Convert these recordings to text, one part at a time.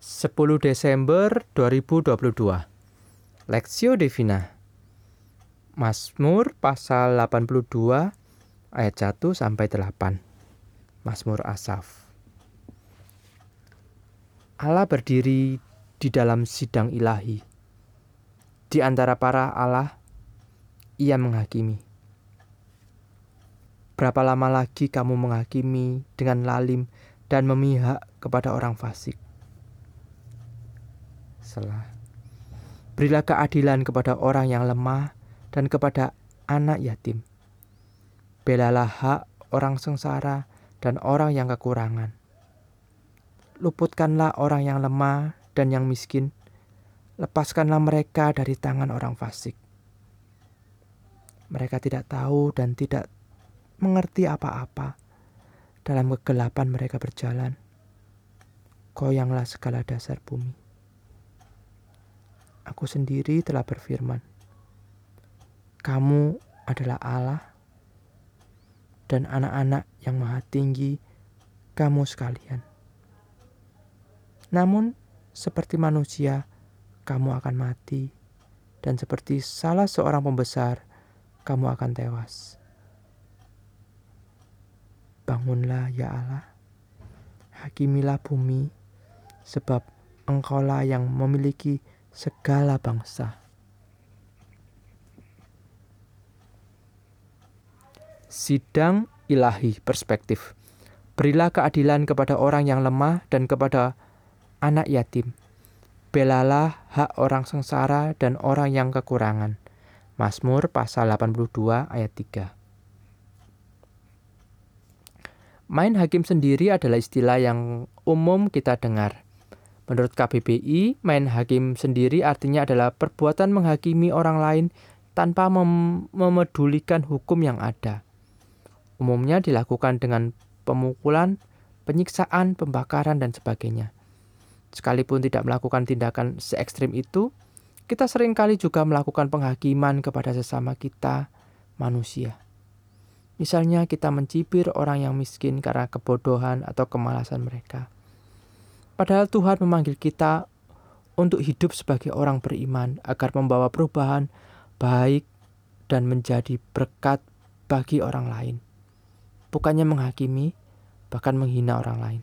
10 Desember 2022 Lexio Divina. Mazmur pasal 82 ayat 1 sampai 8 Mazmur Asaf. Allah berdiri di dalam sidang ilahi. Di antara para Allah ia menghakimi. Berapa lama lagi kamu menghakimi dengan lalim dan memihak kepada orang fasik. Selah. Berilah keadilan kepada orang yang lemah dan kepada anak yatim. Belalah hak orang sengsara dan orang yang kekurangan. Luputkanlah orang yang lemah dan yang miskin. Lepaskanlah mereka dari tangan orang fasik. Mereka tidak tahu dan tidak mengerti apa-apa dalam kegelapan mereka berjalan, goyanglah segala dasar bumi. Aku sendiri telah berfirman, "Kamu adalah Allah, dan anak-anak yang maha tinggi, kamu sekalian." Namun, seperti manusia, kamu akan mati, dan seperti salah seorang pembesar, kamu akan tewas. Bangunlah ya Allah, hakimilah bumi, sebab engkaulah yang memiliki segala bangsa. Sidang ilahi perspektif. Berilah keadilan kepada orang yang lemah dan kepada anak yatim. Belalah hak orang sengsara dan orang yang kekurangan. Mazmur pasal 82 ayat 3. Main hakim sendiri adalah istilah yang umum kita dengar. Menurut KBBI, main hakim sendiri artinya adalah perbuatan menghakimi orang lain tanpa mem memedulikan hukum yang ada. Umumnya dilakukan dengan pemukulan, penyiksaan, pembakaran, dan sebagainya. Sekalipun tidak melakukan tindakan se ekstrim itu, kita sering kali juga melakukan penghakiman kepada sesama kita, manusia. Misalnya kita mencibir orang yang miskin karena kebodohan atau kemalasan mereka. Padahal Tuhan memanggil kita untuk hidup sebagai orang beriman agar membawa perubahan baik dan menjadi berkat bagi orang lain. Bukannya menghakimi, bahkan menghina orang lain.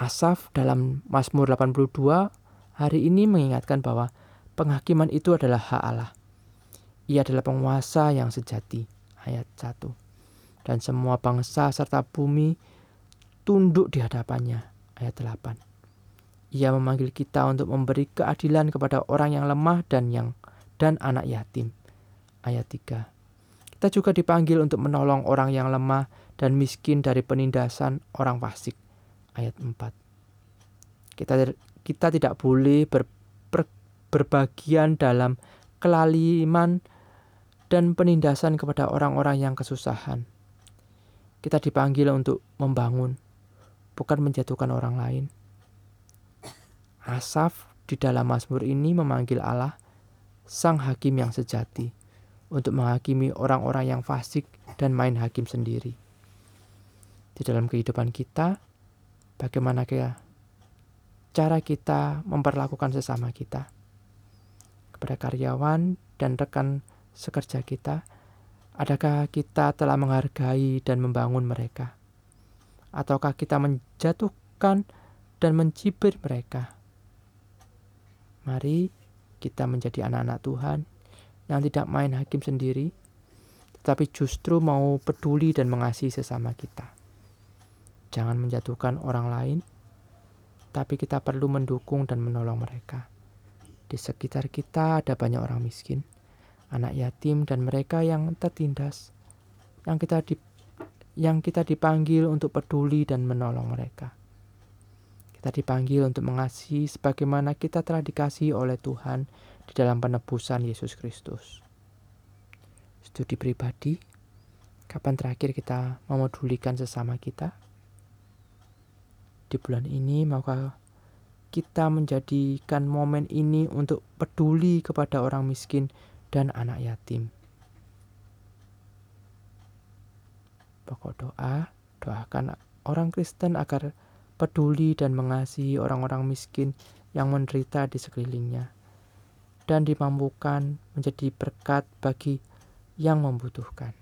Asaf dalam Mazmur 82 hari ini mengingatkan bahwa penghakiman itu adalah hak Allah. Ia adalah penguasa yang sejati ayat 1. Dan semua bangsa serta bumi tunduk di hadapannya ayat 8. Ia memanggil kita untuk memberi keadilan kepada orang yang lemah dan yang dan anak yatim. Ayat 3. Kita juga dipanggil untuk menolong orang yang lemah dan miskin dari penindasan orang fasik. Ayat 4. Kita kita tidak boleh ber, ber, berbagian dalam kelaliman dan penindasan kepada orang-orang yang kesusahan. Kita dipanggil untuk membangun, bukan menjatuhkan orang lain. Asaf di dalam Mazmur ini memanggil Allah, Sang Hakim yang sejati, untuk menghakimi orang-orang yang fasik dan main hakim sendiri. Di dalam kehidupan kita, bagaimana cara kita memperlakukan sesama kita? Kepada karyawan dan rekan sekerja kita? Adakah kita telah menghargai dan membangun mereka? Ataukah kita menjatuhkan dan mencibir mereka? Mari kita menjadi anak-anak Tuhan yang tidak main hakim sendiri, tetapi justru mau peduli dan mengasihi sesama kita. Jangan menjatuhkan orang lain, tapi kita perlu mendukung dan menolong mereka. Di sekitar kita ada banyak orang miskin anak yatim dan mereka yang tertindas yang kita di, yang kita dipanggil untuk peduli dan menolong mereka. Kita dipanggil untuk mengasihi sebagaimana kita telah dikasihi oleh Tuhan di dalam penebusan Yesus Kristus. Studi pribadi, kapan terakhir kita memedulikan sesama kita? Di bulan ini, maka kita menjadikan momen ini untuk peduli kepada orang miskin dan anak yatim. Pokok doa, doakan orang Kristen agar peduli dan mengasihi orang-orang miskin yang menderita di sekelilingnya, dan dimampukan menjadi berkat bagi yang membutuhkan.